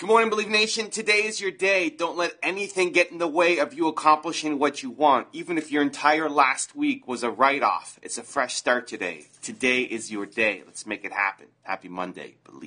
Good morning, Believe Nation. Today is your day. Don't let anything get in the way of you accomplishing what you want, even if your entire last week was a write off. It's a fresh start today. Today is your day. Let's make it happen. Happy Monday. Believe.